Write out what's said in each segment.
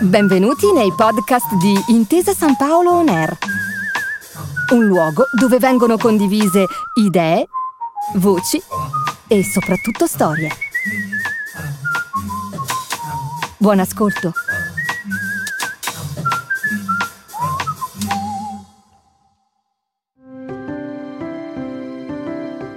Benvenuti nei podcast di Intesa San Paolo On Air, un luogo dove vengono condivise idee, voci e soprattutto storie. Buon ascolto.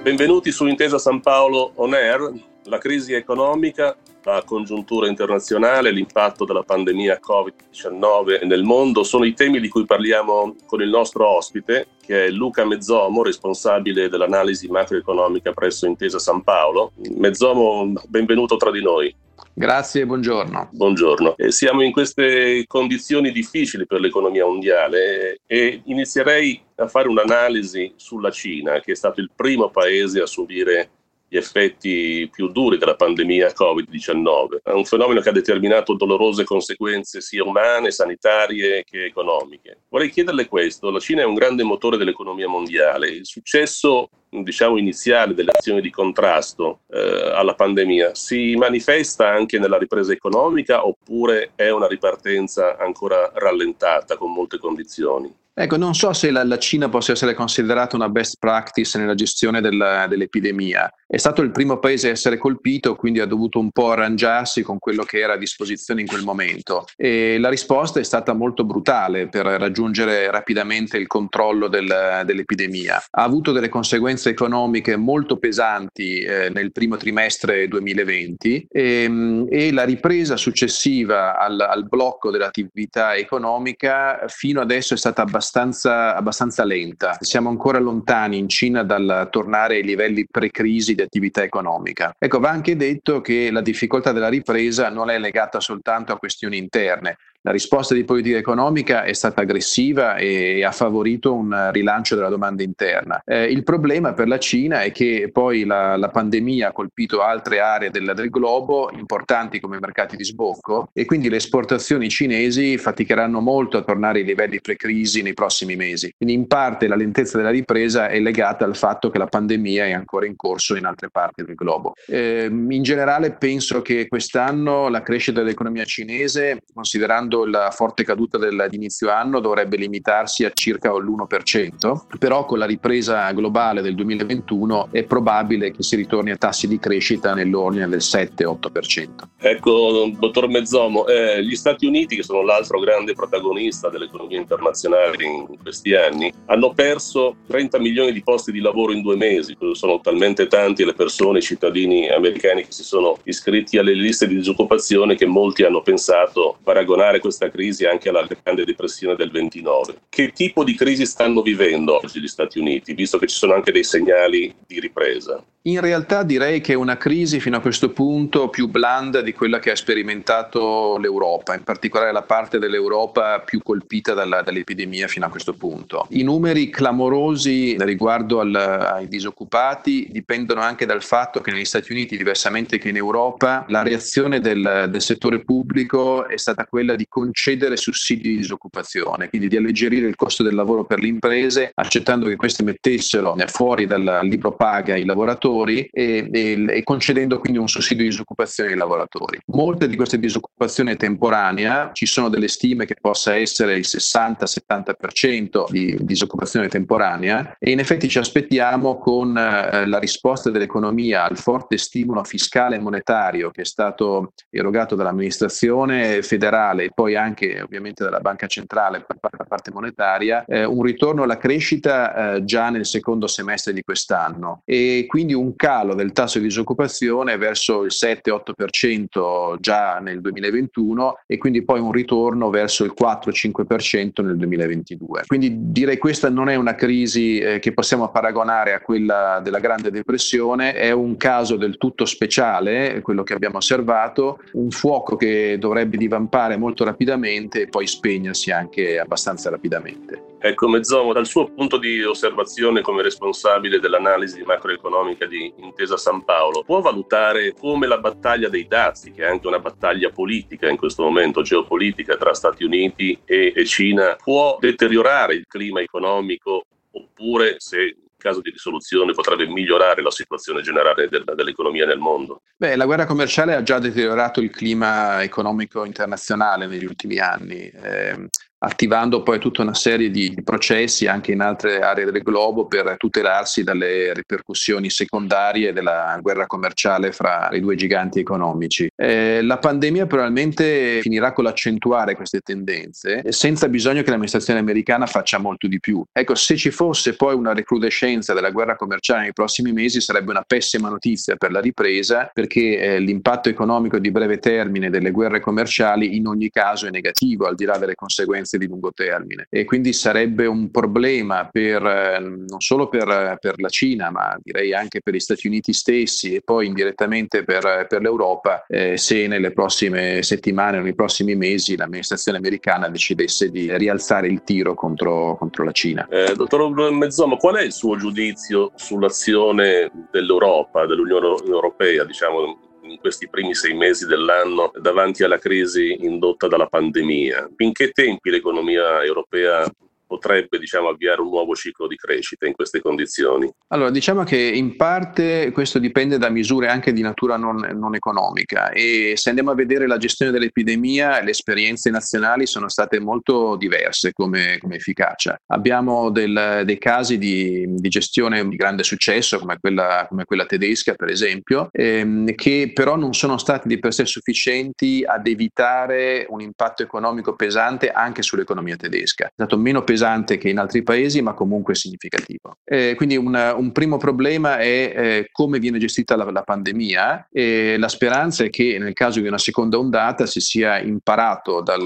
Benvenuti su Intesa San Paolo On Air. La crisi economica la congiuntura internazionale, l'impatto della pandemia Covid-19 nel mondo sono i temi di cui parliamo con il nostro ospite, che è Luca Mezzomo, responsabile dell'analisi macroeconomica presso Intesa San Paolo. Mezzomo, benvenuto tra di noi. Grazie, buongiorno. Buongiorno. Eh, siamo in queste condizioni difficili per l'economia mondiale e inizierei a fare un'analisi sulla Cina, che è stato il primo paese a subire gli effetti più duri della pandemia Covid-19. È un fenomeno che ha determinato dolorose conseguenze sia umane, sanitarie che economiche. Vorrei chiederle questo, la Cina è un grande motore dell'economia mondiale, il successo diciamo iniziale delle azioni di contrasto eh, alla pandemia si manifesta anche nella ripresa economica oppure è una ripartenza ancora rallentata con molte condizioni? Ecco, non so se la, la, Cina possa essere considerata una best practice nella gestione del, dell'epidemia. È stato il primo paese a essere colpito, quindi ha dovuto un po' arrangiarsi con quello che era a disposizione in quel momento. E la risposta è stata molto brutale per raggiungere rapidamente il controllo del, dell'epidemia. Ha avuto delle conseguenze economiche molto pesanti eh, nel primo trimestre 2020 e, ehm, e la ripresa successiva al, al blocco dell'attività economica fino adesso è stata abbastanza abbastanza, abbastanza lenta. Siamo ancora lontani in Cina dal tornare ai livelli pre-crisi di attività economica. Ecco, va anche detto che la difficoltà della ripresa non è legata soltanto a questioni interne, la risposta di politica economica è stata aggressiva e ha favorito un rilancio della domanda interna. Eh, il problema per la Cina è che poi la, la pandemia ha colpito altre aree del, del, globo importanti come i mercati di sbocco e quindi le esportazioni cinesi faticheranno molto a tornare ai livelli pre-crisi nei prossimi mesi. Quindi in parte la lentezza della ripresa è legata al fatto che la pandemia è ancora in corso in altre parti del globo. Eh, in generale penso che quest'anno la crescita dell'economia cinese, considerando considerando la forte caduta dell'inizio anno, dovrebbe limitarsi a circa l'1%, però con la ripresa globale del 2021 è probabile che si ritorni a tassi di crescita nell'ordine del 7-8%. Ecco, dottor Mezzomo, eh, gli Stati Uniti, che sono l'altro grande protagonista dell'economia internazionale in questi anni, hanno perso 30 milioni di posti di lavoro in due mesi. Sono talmente tanti le persone, i cittadini americani che si sono iscritti alle liste di disoccupazione che molti hanno pensato paragonare questa crisi anche alla grande depressione del 29. Che tipo di crisi stanno vivendo oggi gli Stati Uniti, visto che ci sono anche dei segnali di ripresa? In realtà direi che è una crisi fino a questo punto più blanda di quella che ha sperimentato l'Europa, in particolare la parte dell'Europa più colpita dalla, dall'epidemia fino a questo punto. I numeri clamorosi riguardo al, ai disoccupati dipendono anche dal fatto che negli Stati Uniti, diversamente che in Europa, la reazione del, del settore pubblico è stata quella di concedere sussidi di disoccupazione, quindi di alleggerire il costo del lavoro per le imprese, accettando che queste mettessero fuori dal libro paga i lavoratori e, e, e, concedendo quindi un sussidio di disoccupazione ai lavoratori. Molte di queste disoccupazioni è temporanea, ci sono delle stime che possa essere il 60-70% di disoccupazione temporanea e in effetti ci aspettiamo con eh, la risposta dell'economia al forte stimolo fiscale e monetario che è stato erogato dall'amministrazione federale e poi anche ovviamente dalla banca centrale per la parte monetaria, eh, un ritorno alla crescita eh, già nel secondo semestre di quest'anno e quindi un calo del tasso di disoccupazione verso il 7-8% già nel 2021 e quindi poi un ritorno verso il 4-5% nel 2022. Quindi direi questa non è una crisi eh, che possiamo paragonare a quella della Grande Depressione, è un caso del tutto speciale, quello che abbiamo osservato, un fuoco che dovrebbe divampare molto rapidamente e poi spegnersi anche abbastanza rapidamente. Ecco, Mezzomo, dal suo punto di osservazione come responsabile dell'analisi macroeconomica di Intesa San Paolo, può valutare come la battaglia dei dazi, che è anche una battaglia politica in questo momento, geopolitica tra Stati Uniti e, Cina, può deteriorare il clima economico oppure se caso di risoluzione potrebbe migliorare la situazione generale del, dell'economia nel mondo? Beh, la guerra commerciale ha già deteriorato il clima economico internazionale negli ultimi anni. Eh, attivando poi tutta una serie di processi anche in altre aree del globo per tutelarsi dalle ripercussioni secondarie della guerra commerciale fra i due giganti economici. Eh, la pandemia probabilmente finirà con l'accentuare queste tendenze senza bisogno che l'amministrazione americana faccia molto di più. Ecco, se ci fosse poi una recrudescenza della guerra commerciale nei prossimi mesi sarebbe una pessima notizia per la ripresa perché eh, l'impatto economico di breve termine delle guerre commerciali in ogni caso è negativo al di là delle conseguenze di lungo termine e quindi sarebbe un problema per, eh, non solo per, per, la Cina ma direi anche per gli Stati Uniti stessi e poi indirettamente per, per l'Europa eh, se nelle prossime settimane o nei prossimi mesi l'amministrazione americana decidesse di rialzare il tiro contro, contro la Cina. Eh, dottor Mezzoma, qual è il suo giudizio sull'azione dell'Europa, dell'Unione Europea, diciamo, in questi primi sei mesi dell'anno davanti alla crisi indotta dalla pandemia. In che tempi l'economia europea potrebbe diciamo, avviare un nuovo ciclo di crescita in queste condizioni? Allora, diciamo che in parte questo dipende da misure anche di natura non, non economica e se andiamo a vedere la gestione dell'epidemia, le esperienze nazionali sono state molto diverse come, come efficacia. Abbiamo del, dei casi di, di, gestione di grande successo come quella, come quella tedesca per esempio, ehm, che però non sono stati di per sé sufficienti ad evitare un impatto economico pesante anche sull'economia tedesca. È stato meno pesante pesante che in altri paesi, ma comunque significativo. Eh, quindi un, un, primo problema è eh, come viene gestita la, la pandemia e la speranza è che nel caso di una seconda ondata si sia imparato dal,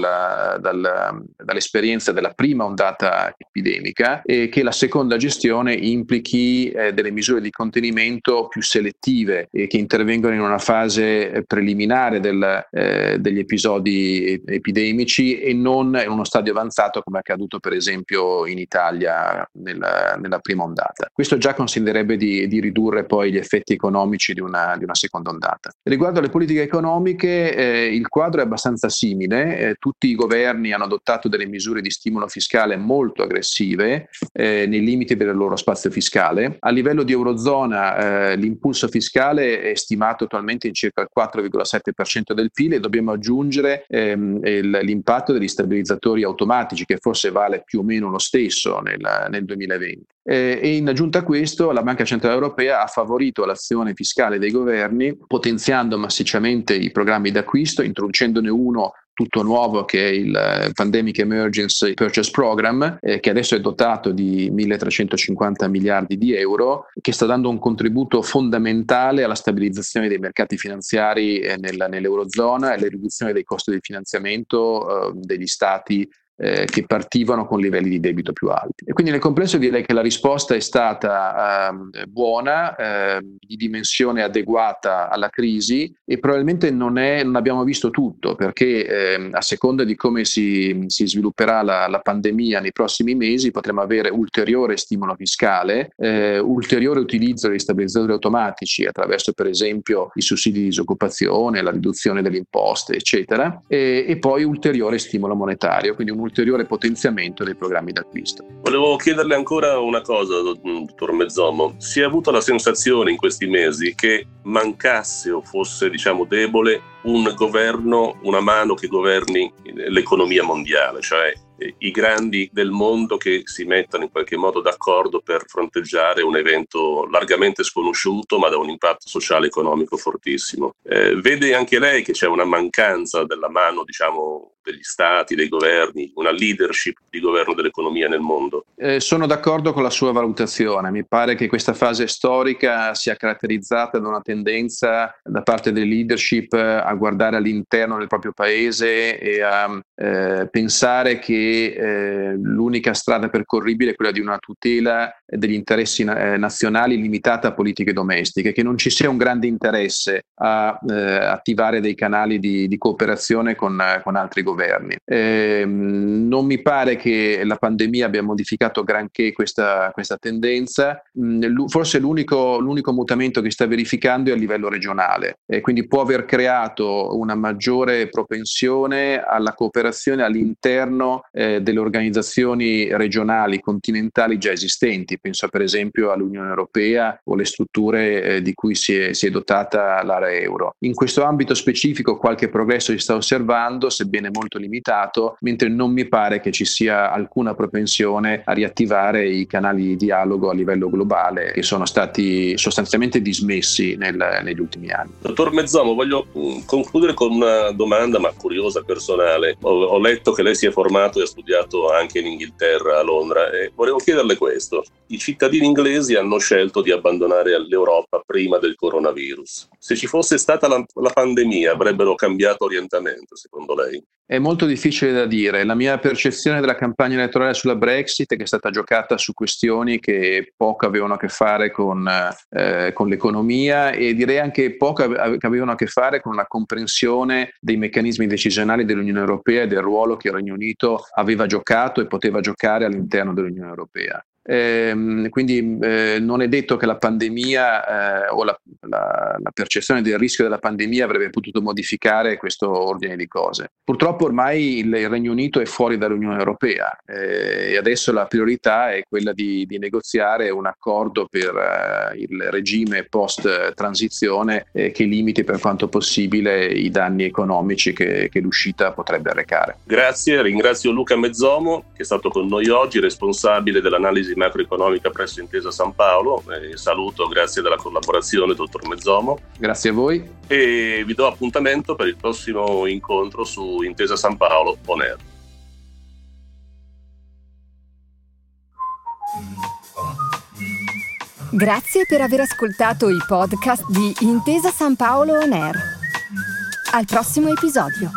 dal, dall'esperienza della prima ondata epidemica e che la seconda gestione implichi eh, delle misure di contenimento più selettive che intervengono in una fase preliminare del, eh, degli episodi epidemici e non in uno stadio avanzato come è accaduto per esempio esempio in Italia nella, nella prima ondata. Questo già consentirebbe di, di, ridurre poi gli effetti economici di una, di una seconda ondata. Riguardo alle politiche economiche, eh, il quadro è abbastanza simile, eh, tutti i governi hanno adottato delle misure di stimolo fiscale molto aggressive eh, nei limiti del loro spazio fiscale. A livello di Eurozona eh, l'impulso fiscale è stimato attualmente in circa il 4,7% del PIL e dobbiamo aggiungere ehm, il, l'impatto degli stabilizzatori automatici che forse vale più o meno lo stesso nel, nel 2020. Eh, e in aggiunta a questo la Banca Centrale Europea ha favorito l'azione fiscale dei governi potenziando massicciamente i programmi d'acquisto, introducendone uno tutto nuovo che è il eh, Pandemic Emergency Purchase Program, eh, che adesso è dotato di 1.350 miliardi di euro, che sta dando un contributo fondamentale alla stabilizzazione dei mercati finanziari eh, nel, nell'Eurozona e alla riduzione dei costi di finanziamento eh, degli stati eh, che partivano con livelli di debito più alti. E quindi nel complesso direi che la risposta è stata eh, buona, eh, di dimensione adeguata alla crisi e probabilmente non, è, non abbiamo visto tutto perché ehm, a seconda di come si, si svilupperà la, la, pandemia nei prossimi mesi potremo avere ulteriore stimolo fiscale, eh, ulteriore utilizzo degli stabilizzatori automatici attraverso per esempio i sussidi di disoccupazione, la riduzione delle imposte eccetera e, e poi ulteriore stimolo monetario, quindi un ulteriore potenziamento dei programmi d'acquisto. Volevo chiederle ancora una cosa, dottor Mezzomo. Si è avuta la sensazione in questi mesi che mancasse o fosse, diciamo, debole un governo, una mano che governi l'economia mondiale, cioè i grandi del mondo che si mettano in qualche modo d'accordo per fronteggiare un evento largamente sconosciuto ma da un impatto sociale e economico fortissimo. Eh, vede anche lei che c'è una mancanza della mano, diciamo, degli stati, dei governi, una leadership di governo dell'economia nel mondo? Eh, sono d'accordo con la sua valutazione. Mi pare che questa fase storica sia caratterizzata da una tendenza da parte delle leadership a guardare all'interno del proprio paese e a eh, pensare che eh, l'unica strada percorribile è quella di una tutela degli interessi eh, nazionali limitata a politiche domestiche, che non ci sia un grande interesse a eh, attivare dei canali di, di cooperazione con, con altri governi governi. Eh, non mi pare che la pandemia abbia modificato granché questa, questa tendenza, mm, forse l'unico, l'unico, mutamento che sta verificando è a livello regionale, e quindi può aver creato una maggiore propensione alla cooperazione all'interno eh, delle organizzazioni regionali, continentali già esistenti, penso per esempio all'Unione Europea o le strutture eh, di cui si è, si è dotata l'area euro. In questo ambito specifico qualche progresso si sta osservando, sebbene molto limitato, mentre non mi pare che ci sia alcuna propensione a riattivare i canali di dialogo a livello globale che sono stati sostanzialmente dismessi nel, negli ultimi anni. Dottor Mezzomo, voglio mm, concludere con una domanda, ma curiosa, personale. Ho, ho letto che lei si è formato e ha studiato anche in Inghilterra, a Londra, e volevo chiederle questo. I cittadini inglesi hanno scelto di abbandonare l'Europa prima del coronavirus. Se ci fosse stata la, la pandemia, avrebbero cambiato orientamento, secondo lei? È molto difficile da dire. La mia percezione della campagna elettorale sulla Brexit è che è stata giocata su questioni che poco avevano a che fare con, eh, con l'economia e direi anche poco avevano a che fare con una comprensione dei meccanismi decisionali dell'Unione Europea e del ruolo che il Regno Unito aveva giocato e poteva giocare all'interno dell'Unione Europea. Eh, quindi eh, non è detto che la pandemia eh, o la, la, la, percezione del rischio della pandemia avrebbe potuto modificare questo ordine di cose. Purtroppo ormai il, il Regno Unito è fuori dall'Unione Europea eh, e adesso la priorità è quella di, di negoziare un accordo per eh, il regime post-transizione eh, che limiti per quanto possibile i danni economici che, che l'uscita potrebbe arrecare. Grazie, ringrazio Luca Mezzomo che è stato con noi oggi, responsabile dell'analisi macroeconomica presso Intesa San Paolo. Eh, saluto, grazie della collaborazione, dottor Mezzomo. Grazie a voi. E vi do appuntamento per il prossimo incontro su Intesa San Paolo On Air. Grazie per aver ascoltato i podcast di Intesa San Paolo On Air. Al prossimo episodio.